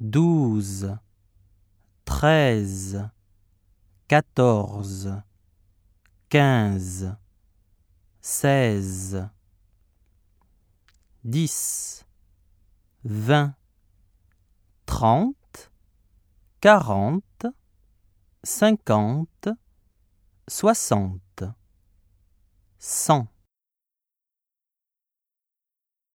douze, treize, quatorze, quinze, seize, dix, vingt, trente, quarante, cinquante, soixante, cent.